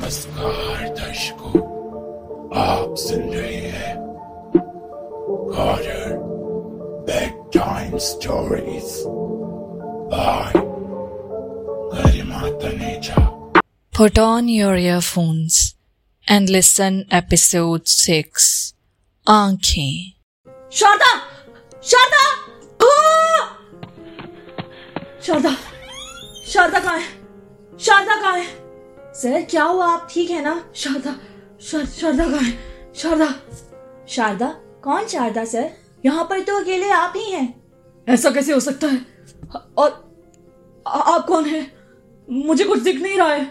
नमस्कार दर्शकों आप सुन रहे हैं horror bed time stories by Garima Taneja Put on your earphones and listen episode 6 Aankhein. Sharda Sharda आ! शारदा शारदा कहाँ है शारदा कहाँ है सर क्या हुआ? आप ठीक है ना? शारदा शार, शारदा कहाँ है? शारदा। शारदा? कौन शारदा सर? यहाँ पर तो अकेले आप ही हैं। ऐसा कैसे हो सकता है? और आ, आप कौन हैं? मुझे कुछ दिख नहीं रहा है।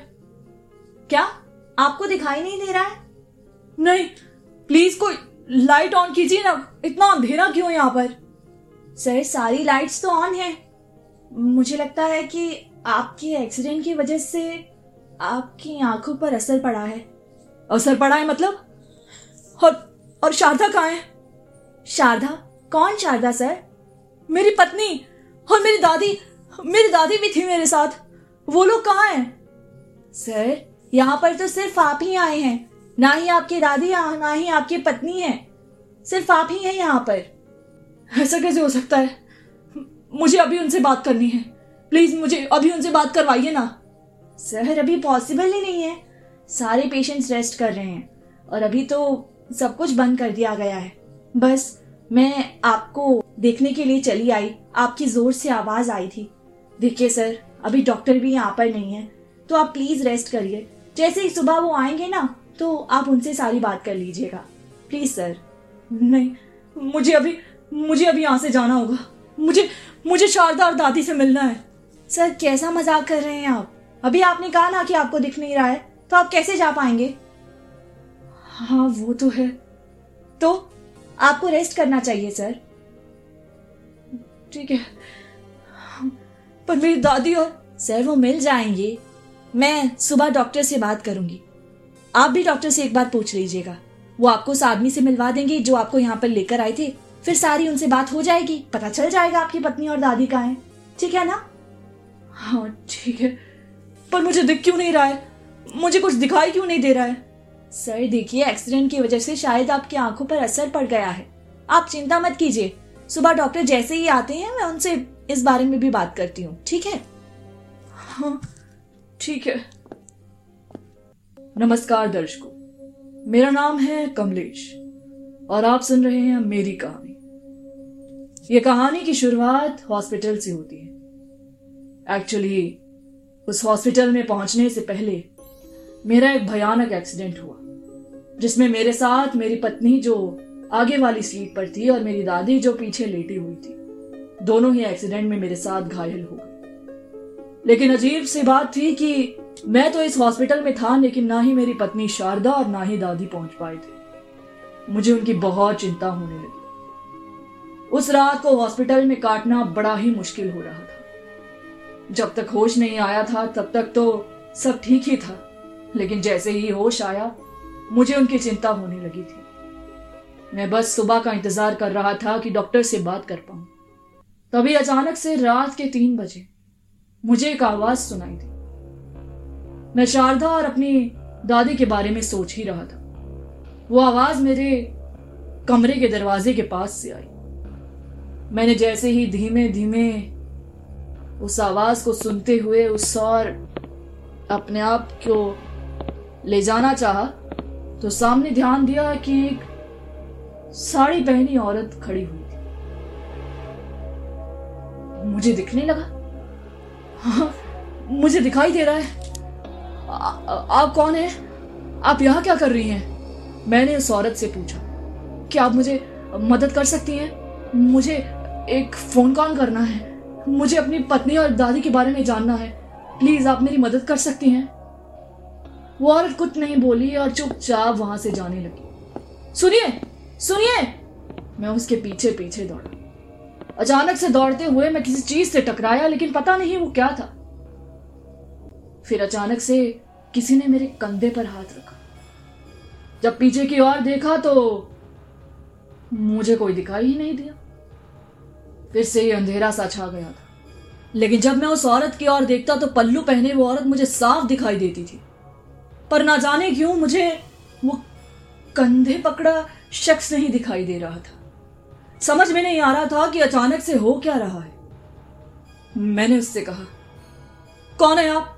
क्या? आपको दिखाई नहीं दे रहा है? नहीं। प्लीज़ कोई लाइट ऑन कीजिए ना। इतना अंधेरा क्यों यहाँ पर? सर सारी लाइट्स तो ऑन है। मुझे लगता है कि आपके एक्सीडेंट की वजह से आपकी आँखों पर असर पड़ा है। असर पड़ा है मतलब? और और शारदा कहाँ है? शारदा? कौन शारदा, सर? मेरी पत्नी और मेरी दादी मेरी दादी भी थी मेरे साथ। वो लोग कहाँ हैं? सर, यहाँ पर तो सिर्फ़ आप ही आए हैं। ना ही आपकी दादी, ना ही आपकी पत्नी है। सिर्फ़ आप ही हैं यहाँ पर। ऐसा कैसे हो सकता है? मुझे अभी उनसे बात करनी है। प्लीज़ मुझे अभी उनसे बात करवाइए ना। सर अभी पॉसिबल ही नहीं है। सारे पेशेंट्स रेस्ट कर रहे हैं। और अभी तो सब कुछ बंद कर दिया गया है। बस, मैं आपको देखने के लिए चली आई। आपकी ज़ोर से आवाज़ आई थी। देखिए सर, अभी डॉक्टर भी यहाँ पर नहीं है। तो आप प्लीज़ रेस्ट करिए। जैसे ही सुबह वो आएँगे ना तो आप उनसे सारी बात कर लीजिएगा। प्लीज़ सर नहीं, मुझे अभी मुझे अभी यहाँ से जाना होगा। मुझे मुझे शारदा और दादी से मिलना है। सर, कैसा मज़ाक कर रहे हैं आप? अभी आपने कहा ना कि आपको दिख नहीं रहा है तो आप कैसे जा पाएँगे? हाँ वो तो है। तो आपको रेस्ट करना चाहिए सर ठीक है। पर मेरी दादी और सर वो मिल जाएँगे। मैं सुबह डॉक्टर से बात करूँगी। आप भी डॉक्टर से एक बार पूछ लीजिएगा। वो आपको उस आदमी से मिलवा देंगे जो आपको यहाँ पर लेकर आए थे। फिर सारी उनसे बात हो जाएगी। पता चल जाएगा आपकी पत्नी और दादी कहाँ है। ठीक है ना? हाँ ठीक है। पर मुझे दिख क्यों नहीं रहा है? मुझे कुछ दिखाई क्यों नहीं दे रहा है? सर देखिए एक्सीडेंट की वजह से शायद आपकी आँखों पर असर पड़ गया है। आप चिंता मत कीजिए। सुबह डॉक्टर जैसे ही आते हैं मैं उनसे इस बारे में भी बात करती हूँ ठीक है? हाँ ठीक है। नमस्कार दर्शकों। मेरा नाम है कमलेश और आप सुन रहे हैं मेरी कहानी। ये कहानी की शुरुआत हॉस्पिटल से होती है। एक्चुअली उस हॉस्पिटल में पहुँचने से पहले मेरा एक भयानक एक्सीडेंट हुआ, जिसमें मेरे साथ मेरी पत्नी जो आगे वाली सीट पर थी और मेरी दादी जो पीछे लेटी हुई थी, दोनों ही एक्सीडेंट में मेरे साथ घायल हो गए। लेकिन अजीब सी बात थी कि मैं तो इस हॉस्पिटल में था, लेकिन ना ही मेरी पत्नी शारदा और ना ही दादी पहुँच पाए थे। मुझे उनकी बहुत चिंता होने लगी। उस रात को हॉस्पिटल में काटना बड़ा ही मुश्किल हो रहा था। जब तक होश नहीं आया था, तब तक तो सब ठीक ही था। लेकिन जैसे ही होश आया, मुझे उनकी चिंता होने लगी थी। मैं बस सुबह का इंतज़ार कर रहा था कि डॉक्टर से बात कर पाऊँ। तभी अचानक से रात के तीन बजे मुझे एक आवाज़ सुनाई दी। मैं शारदा और अपनी दादी के बारे में सोच ही रहा था। वो आवाज़ मेरे कमरे के दरवाजे के पास से आई। मैंने जैसे ही धीमे धीमे उस आवाज़ को सुनते हुए उस और अपने आप को ले जाना चाहा तो सामने ध्यान दिया कि एक साड़ी पहनी औरत खड़ी हुई थी। मुझे दिखने लगा। हाँ मुझे दिखाई दे रहा है। आ, आप कौन है? आप यहाँ क्या कर रही हैं? मैंने उस औरत से पूछा। क्या आप मुझे मदद कर सकती हैं? मुझे एक फ़ोन कॉल करना है। मुझे अपनी पत्नी और दादी के बारे में जानना है। प्लीज़ आप मेरी मदद कर सकती हैं। वो औरत कुछ नहीं बोली और चुपचाप वहाँ से जाने लगी। सुनिए सुनिए। मैं उसके पीछे पीछे दौड़ा। अचानक से दौड़ते हुए मैं किसी चीज़ से टकराया, लेकिन पता नहीं वो क्या था। फिर अचानक से किसी ने मेरे कंधे पर हाथ रखा। जब पीछे की ओर देखा तो मुझे कोई दिखाई ही नहीं दिया। फिर से ही अंधेरा सा छा गया था। लेकिन जब मैं उस औरत की ओर देखता तो पल्लू पहने वो औरत मुझे साफ़ दिखाई देती थी। पर ना जाने क्यों मुझे वो कंधे पकड़ा शख्स नहीं दिखाई दे रहा था। समझ में नहीं आ रहा था कि अचानक से हो क्या रहा है। मैंने उससे कहा, कौन है आप?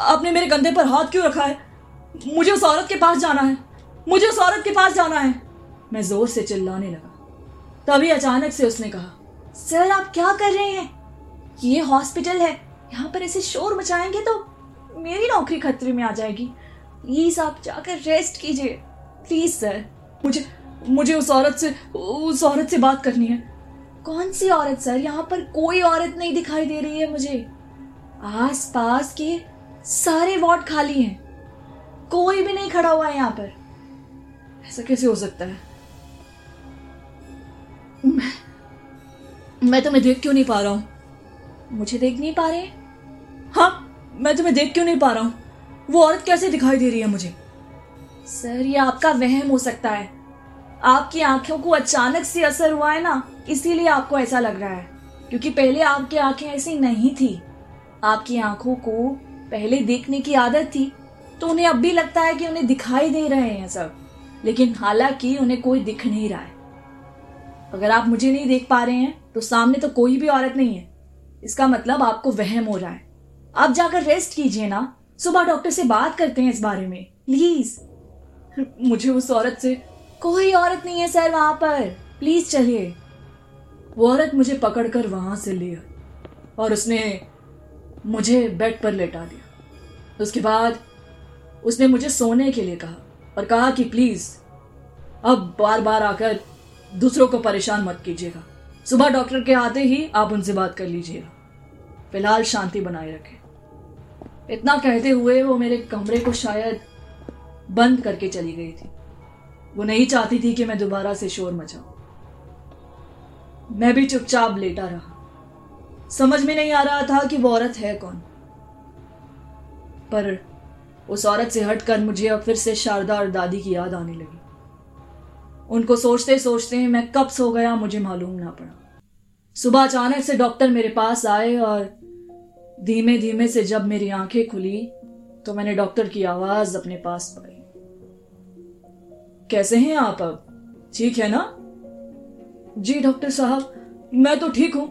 आपने मेरे कंधे पर हाथ क्यों रखा है? मुझे उस औरत के पास जाना है। मुझे उस औरत के पास जाना है। मैं ज़ोर से चिल्लाने लगा। तभी अचानक से उसने कहा सर, आप क्या कर रहे हैं? ये हॉस्पिटल है। यहाँ पर ऐसे शोर मचाएँगे तो मेरी नौकरी खतरे में आ जाएगी। प्लीज़ आप जाकर रेस्ट कीजिए। प्लीज़, सर, मुझे मुझे उस औरत से, उस औरत से बात करनी है। कौन सी औरत, सर? यहाँ पर कोई औरत नहीं दिखाई दे रही है मुझे। आस पास के सारे वार्ड खाली हैं। कोई भी नहीं खड़ा हुआ है यहाँ पर। ऐसा कैसे हो सकता है? मैं तुम्हें देख क्यों नहीं पा रहा हूँ? मुझे देख नहीं पा रहे हाँ? मैं तुम्हें देख क्यों नहीं पा रहा हूँ? वो औरत कैसे दिखाई दे रही है मुझे? सर, ये आपका वहम हो सकता है। आपकी आँखों को अचानक से असर हुआ है ना, इसीलिए आपको ऐसा लग रहा है। क्योंकि पहले आपकी आँखें ऐसी नहीं थी। आपकी आँखों को पहले देखने की आदत थी तो उन्हें अब भी लगता है कि उन्हें दिखाई दे रहे हैं सब। लेकिन हालाँकि उन्हें कोई दिख नहीं रहा है। अगर आप मुझे नहीं देख पा रहे हैं तो सामने तो कोई भी औरत नहीं है। इसका मतलब आपको वहम हो रहा है। आप जाकर रेस्ट कीजिए ना। सुबह डॉक्टर से बात करते हैं इस बारे में। प्लीज़ मुझे उस औरत से कोई औरत नहीं है सर वहाँ पर। प्लीज़ चलिए। वो औरत मुझे पकड़कर वहाँ से लिया और उसने मुझे बेड पर लेटा दिया। उसके बाद उसने मुझे सोने के लिए कहा और कहा कि प्लीज़ अब बार बार आकर दूसरों को परेशान मत कीजिएगा। सुबह डॉक्टर के आते ही आप उनसे बात कर लीजिएगा फ़िलहाल शांति बनाए रखें। इतना कहते हुए वो मेरे कमरे को शायद बंद करके चली गई थी। वो नहीं चाहती थी कि मैं दोबारा से शोर मचाऊं। मैं भी चुपचाप लेटा रहा। समझ में नहीं आ रहा था कि वो औरत है कौन। पर उस औरत से हटकर मुझे अब फिर से शारदा और दादी की याद आने लगी। उनको सोचते सोचते मैं कब सो गया मुझे मालूम ना पड़ा। सुबह अचानक से डॉक्टर मेरे पास आए और धीमे धीमे से जब मेरी आँखें खुली तो मैंने डॉक्टर की आवाज़ अपने पास पाई कैसे हैं आप अब? ठीक है ना? जी, डॉक्टर साहब, मैं तो ठीक हूँ,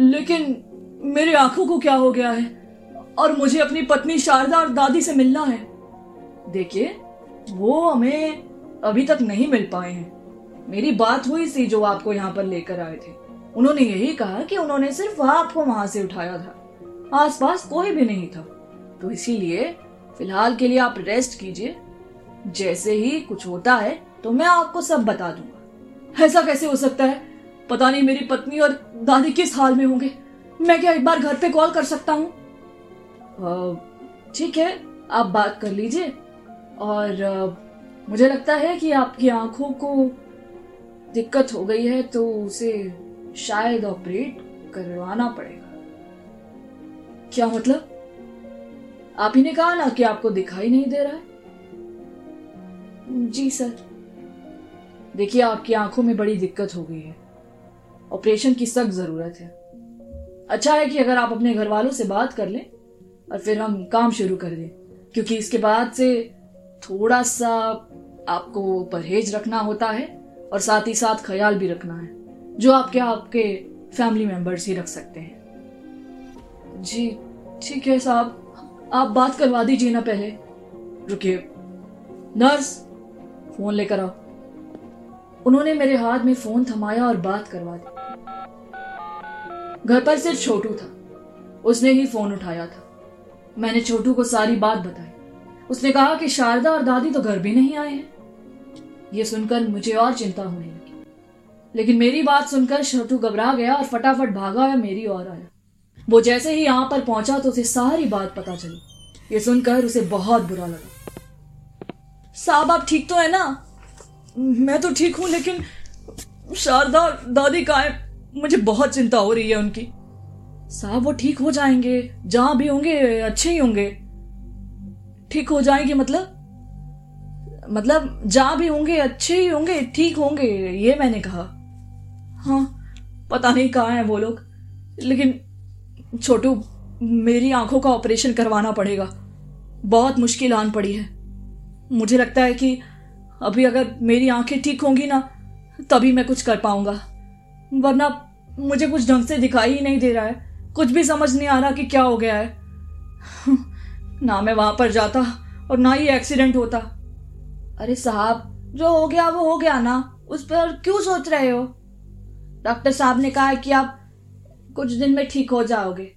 लेकिन मेरी आँखों को क्या हो गया है? और मुझे अपनी पत्नी शारदा और दादी से मिलना है। देखिए, वो हमें अभी तक नहीं मिल पाए हैं। मेरी बात हुई थी जो आपको यहाँ पर लेकर आए थे। उन्होंने यही कहा कि उन्होंने सिर्फ़ आपको वहाँ से उठाया था। आसपास कोई भी नहीं था। तो इसीलिए, फ़िलहाल के लिए आप रेस्ट कीजिए। जैसे ही कुछ होता है तो मैं आपको सब बता दूँगा। ऐसा कैसे हो सकता है? पता नहीं मेरी पत्नी और दादी किस हाल में होंगे। मैं क्या एक बार घर पे कॉल कर सकता हूँ? ठीक है, आप बात कर लीजिए। और मुझे लगता है कि आपकी आँखों को दिक्कत हो गई है तो उसे शायद ऑपरेट करवाना पड़ेगा। क्या मतलब? आप ही ने कहा ना कि आपको दिखाई नहीं दे रहा है? जी, सर। देखिए, आपकी आँखों में बड़ी दिक्कत हो गई है। ऑपरेशन की सख्त ज़रूरत है। अच्छा है कि अगर आप अपने घर वालों से बात कर लें और फिर हम काम शुरू कर दें, क्योंकि इसके बाद से थोड़ा सा आपको परहेज रखना होता है और साथ ही साथ ख्याल भी रखना है, जो आपके आपके फैमिली मेंबर्स ही रख सकते हैं। जी, ठीक है साहब। आप बात करवा दीजिए ना पहले। रुकिए। नर्स, फ़ोन लेकर आओ। उन्होंने मेरे हाथ में फ़ोन थमाया और बात करवा दी। घर पर सिर्फ़ छोटू था। उसने ही फ़ोन उठाया था। मैंने छोटू को सारी बात बताई। उसने कहा कि शारदा और दादी तो घर भी नहीं आए हैं। यह सुनकर मुझे और चिंता होने लगी। लेकिन मेरी बात सुनकर छोटू घबरा गया और फटाफट भागा और मेरी ओर आया। वो जैसे ही यहाँ पर पहुँचा तो उसे सारी बात पता चली। ये सुनकर उसे बहुत बुरा लगा। साहब, आप ठीक तो है ना? मैं तो ठीक हूँ, लेकिन शारदा दादी का है। मुझे बहुत चिंता हो रही है उनकी। साहब, वो ठीक हो जाएँगे। जहाँ भी होंगे, अच्छे ही होंगे। ठीक हो जाएँगे मतलब? मतलब जहाँ भी होंगे, अच्छे ही होंगे, ठीक होंगे, ये मैंने कहा। हाँ पता नहीं कहा है वो लोग, लेकिन छोटू, मेरी आँखों का ऑपरेशन करवाना पड़ेगा। बहुत मुश्किल आन पड़ी है। मुझे लगता है कि अभी अगर मेरी आँखें ठीक होंगी ना, तभी मैं कुछ कर पाऊँगा। वरना मुझे कुछ ढंग से दिखाई ही नहीं दे रहा है। कुछ भी समझ नहीं आ रहा कि क्या हो गया है। ना मैं वहाँ पर जाता और ना ही एक्सीडेंट होता। अरे साहब, जो हो गया वो हो गया ना, उस पर क्यों सोच रहे हो? डॉक्टर साहब ने कहा कि आप कुछ दिन में ठीक हो जाओगे,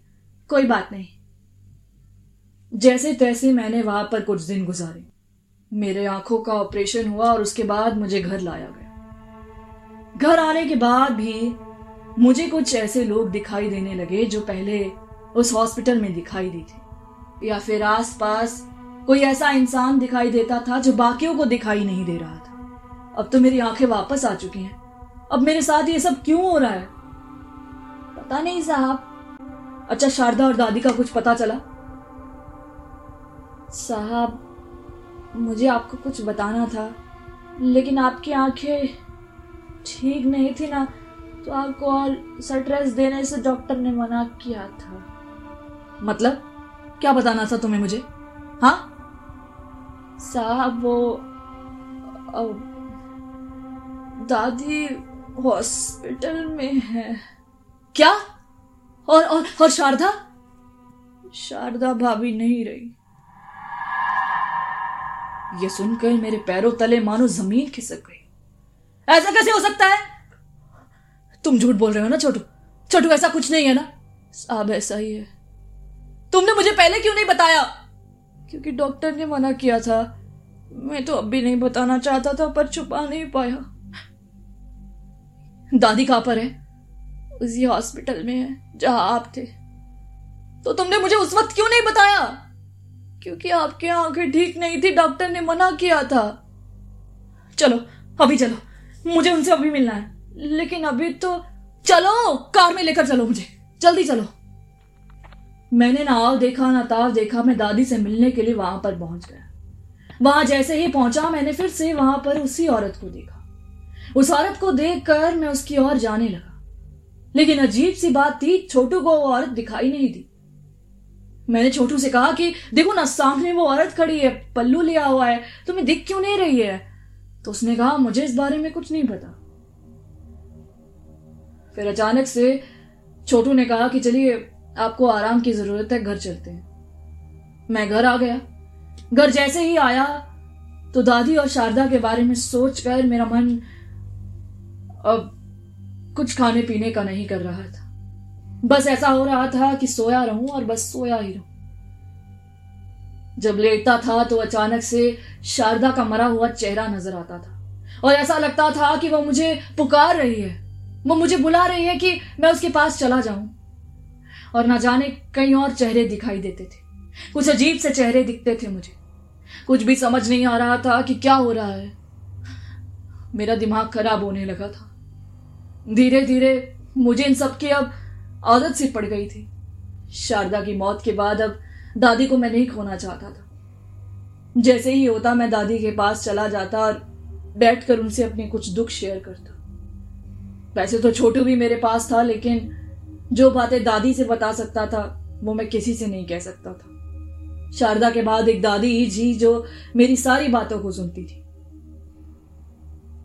कोई बात नहीं। जैसे तैसे मैंने वहाँ पर कुछ दिन गुजारे। मेरे आँखों का ऑपरेशन हुआ और उसके बाद मुझे घर लाया गया। घर आने के बाद भी मुझे कुछ ऐसे लोग दिखाई देने लगे जो पहले उस हॉस्पिटल में दिखाई दी थी। या फिर आसपास कोई ऐसा इंसान दिखाई देता था जो बाकियों को दिखाई नहीं दे रहा था। अब तो मेरी आँखें वापस आ चुकी हैं। अब मेरे साथ ये सब क्यों हो रहा है? पता नहीं साहब। अच्छा शारदा और दादी का कुछ पता चला? साहब, मुझे आपको कुछ बताना था, लेकिन आपकी आँखें ठीक नहीं थी ना तो आपको और स्ट्रेस देने से डॉक्टर ने मना किया था। मतलब? क्या बताना था तुम्हें मुझे? हाँ? साहब वो दादी हॉस्पिटल में है। क्या? और और और शारदा? शारदा भाभी नहीं रही। ये सुनकर मेरे पैरों तले मानो ज़मीन खिसक गई। ऐसा कैसे हो सकता है? तुम झूठ बोल रहे हो ना छोटू? छोटू ऐसा कुछ नहीं है ना? साहब ऐसा ही है। तुमने मुझे पहले क्यों नहीं बताया? क्योंकि डॉक्टर ने मना किया था। मैं तो अब भी नहीं बताना चाहता था पर छुपा नहीं पाया। दादी कहाँ पर है? उसी हॉस्पिटल में है जहाँ आप थे। तो तुमने मुझे उस वक्त क्यों नहीं बताया? क्योंकि आपकी आँखें ठीक नहीं थी डॉक्टर ने मना किया था। चलो अभी चलो। मुझे उनसे अभी मिलना है। लेकिन अभी तो चलो कार में लेकर चलो मुझे। जल्दी चलो। मैंने ना आव देखा, ना ताव देखा, मैं दादी से मिलने के लिए वहाँ पर पहुँच गया। वहाँ जैसे ही पहुँचा, मैंने फिर से वहाँ पर उसी औरत को देखा। उस औरत को देखकर मैं उसकी ओर जाने लगा। लेकिन अजीब सी बात थी, छोटू को वो औरत दिखाई नहीं दी। मैंने छोटू से कहा कि, देखो ना, सामने वो औरत खड़ी है, पल्लू लिया हुआ है, तुम्हें दिख क्यों नहीं रही है? तो उसने कहा, मुझे इस बारे में कुछ नहीं पता। फिर अचानक से छोटू ने कहा कि, चलिए आपको आराम की ज़रूरत है, घर चलते हैं। मैं घर आ गया। घर जैसे ही आया तो दादी और शारदा के बारे में सोचकर मेरा मन अब कुछ खाने पीने का नहीं कर रहा था। बस ऐसा हो रहा था कि सोया रहूँ और बस सोया ही रहूँ। जब लेटता था तो अचानक से शारदा का मरा हुआ चेहरा नज़र आता था। और ऐसा लगता था कि वो मुझे पुकार रही है। वो मुझे बुला रही है कि मैं उसके पास चला जाऊँ। और ना जाने कई और चेहरे दिखाई देते थे। कुछ अजीब से चेहरे दिखते थे मुझे। कुछ भी समझ नहीं आ रहा था कि क्या हो रहा है। मेरा दिमाग खराब होने लगा था। धीरे धीरे मुझे इन सब की अब आदत सी पड़ गई थी। शारदा की मौत के बाद अब दादी को मैं नहीं खोना चाहता था। जैसे ही होता मैं दादी के पास चला जाता और बैठकर उनसे अपने कुछ दुख शेयर करता। वैसे तो छोटू भी मेरे पास था, लेकिन जो बातें दादी से बता सकता था, वो मैं किसी से नहीं कह सकता था। शारदा के बाद एक दादी ही जी जो मेरी सारी बातों को सुनती थी।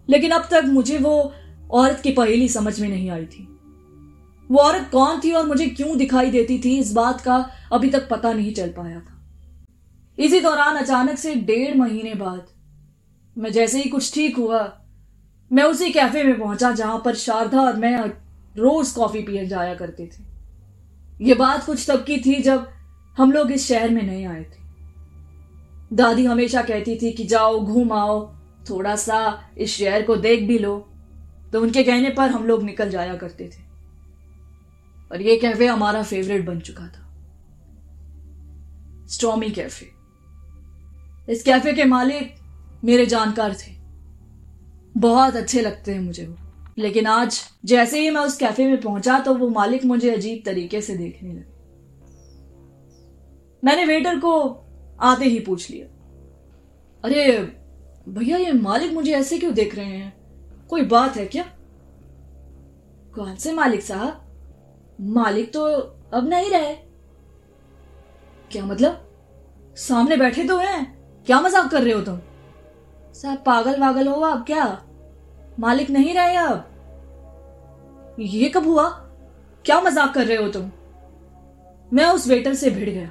लेकिन अब तक मुझे वो औरत की पहेली समझ में नहीं आई थी। वो औरत कौन थी और मुझे क्यों दिखाई देती थी, इस बात का अभी तक पता नहीं चल पाया था। इसी दौरान अचानक से डेढ़ महीने बाद मैं जैसे ही कुछ ठीक हुआ, मैं उसी कैफ़े में पहुँचा जहाँ पर शारदा और मैं रोज कॉफ़ी पिए जाया करते थे। ये बात कुछ तब की थी जब हम लोग इस शहर में नहीं आए थे। दादी हमेशा कहती थी कि जाओ, घूम आओ, थोड़ा सा इस शहर को देख भी लो। तो उनके कहने पर हम लोग निकल जाया करते थे। और ये कैफ़े हमारा फेवरेट बन चुका था। स्टॉमी कैफ़े इस कैफ़े के मालिक मेरे जानकार थे। बहुत अच्छे लगते हैं मुझे वो। लेकिन आज जैसे ही मैं उस कैफ़े में पहुँचा तो वो मालिक मुझे अजीब तरीके से देखने लगे। मैंने वेटर को आते ही पूछ लिया। अरे, भैया, ये मालिक मुझे ऐसे क्यों देख रहे हैं? कोई बात है क्या? कौन से मालिक साहब? मालिक तो अब नहीं रहे। क्या मतलब? सामने बैठे तो हैं। क्या मज़ाक कर रहे हो तुम? साहब पागल वागल हो आप क्या? मालिक नहीं रहे अब ये कब हुआ? क्या मज़ाक कर रहे हो तुम? मैं उस वेटर से भिड़ गया।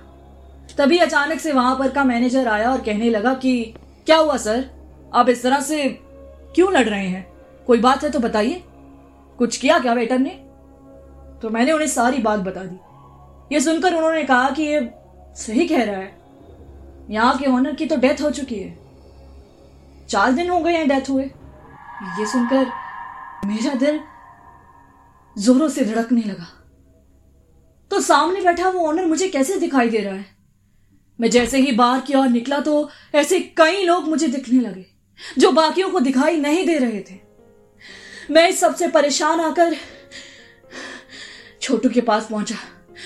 तभी अचानक से वहाँ पर का मैनेजर आया और कहने लगा कि, क्या हुआ सर आप इस तरह से क्यों लड़ रहे हैं? कोई बात है तो बताइए। कुछ किया क्या वेटर ने? तो मैंने उन्हें सारी बात बता दी। ये सुनकर उन्होंने कहा कि ये सही कह रहा है। यहाँ के ओनर की तो डेथ हो चुकी है। चार दिन हो गए हैं डेथ हुए। ये सुनकर मेरा दिल जोरों से धड़कने लगा। तो सामने बैठा वो ओनर मुझे कैसे दिखाई दे रहा है? मैं जैसे ही बाहर की ओर निकला तो ऐसे कई लोग मुझे दिखने लगे, जो बाकियों को दिखाई नहीं दे रहे थे। मैं इस सबसे परेशान आकर छोटू के पास पहुँचा।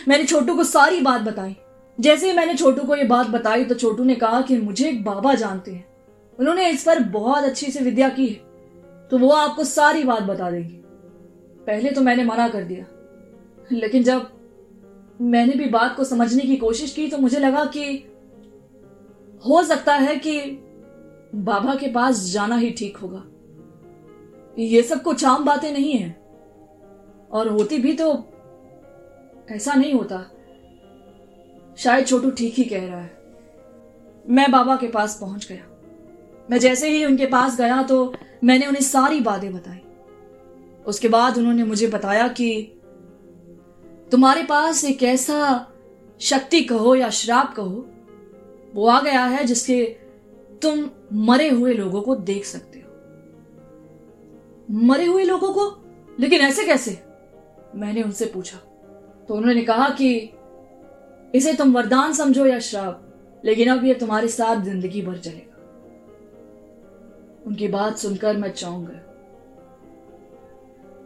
मैंने छोटू को सारी बात बताई। जैसे ही मैंने छोटू को ये बात बताई तो छोटू ने कहा कि मुझे एक बाबा जानते हैं। उन्होंने इस पर बहुत अच्छी से विद्या की है। तो वो आपको सारी बात बता देंगे। पहले तो मैंने मना कर दिया। लेकिन जब मैंने भी बात को समझने की कोशिश की तो मुझे लगा कि हो सकता है कि बाबा के पास जाना ही ठीक होगा। ये सब कुछ आम बातें नहीं है। और होती भी तो ऐसा नहीं होता। शायद छोटू ठीक ही कह रहा है। मैं बाबा के पास पहुँच गया। मैं जैसे ही उनके पास गया तो मैंने उन्हें सारी बातें बताई। उसके बाद उन्होंने मुझे बताया कि तुम्हारे पास एक ऐसा शक्ति कहो या श्राप कहो, वो आ गया है जिसके तुम मरे हुए लोगों को देख सकते हो। मरे हुए लोगों को? लेकिन ऐसे कैसे? मैंने उनसे पूछा। तो उन्होंने कहा कि इसे तुम वरदान समझो या श्राप, लेकिन अब ये तुम्हारे साथ ज़िंदगी भर चलेगा। उनकी बात सुनकर मैं चौंक गया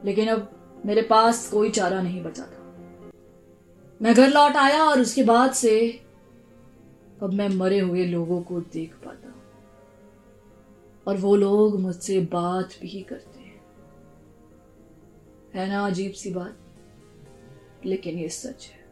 लेकिन अब मेरे पास कोई चारा नहीं बचा था। मैं घर लौट आया और उसके बाद से अब मैं मरे हुए लोगों को देख पाता और वो लोग मुझसे बात भी करते हैं। है ना, अजीब सी बात? लेकिन ये सच है।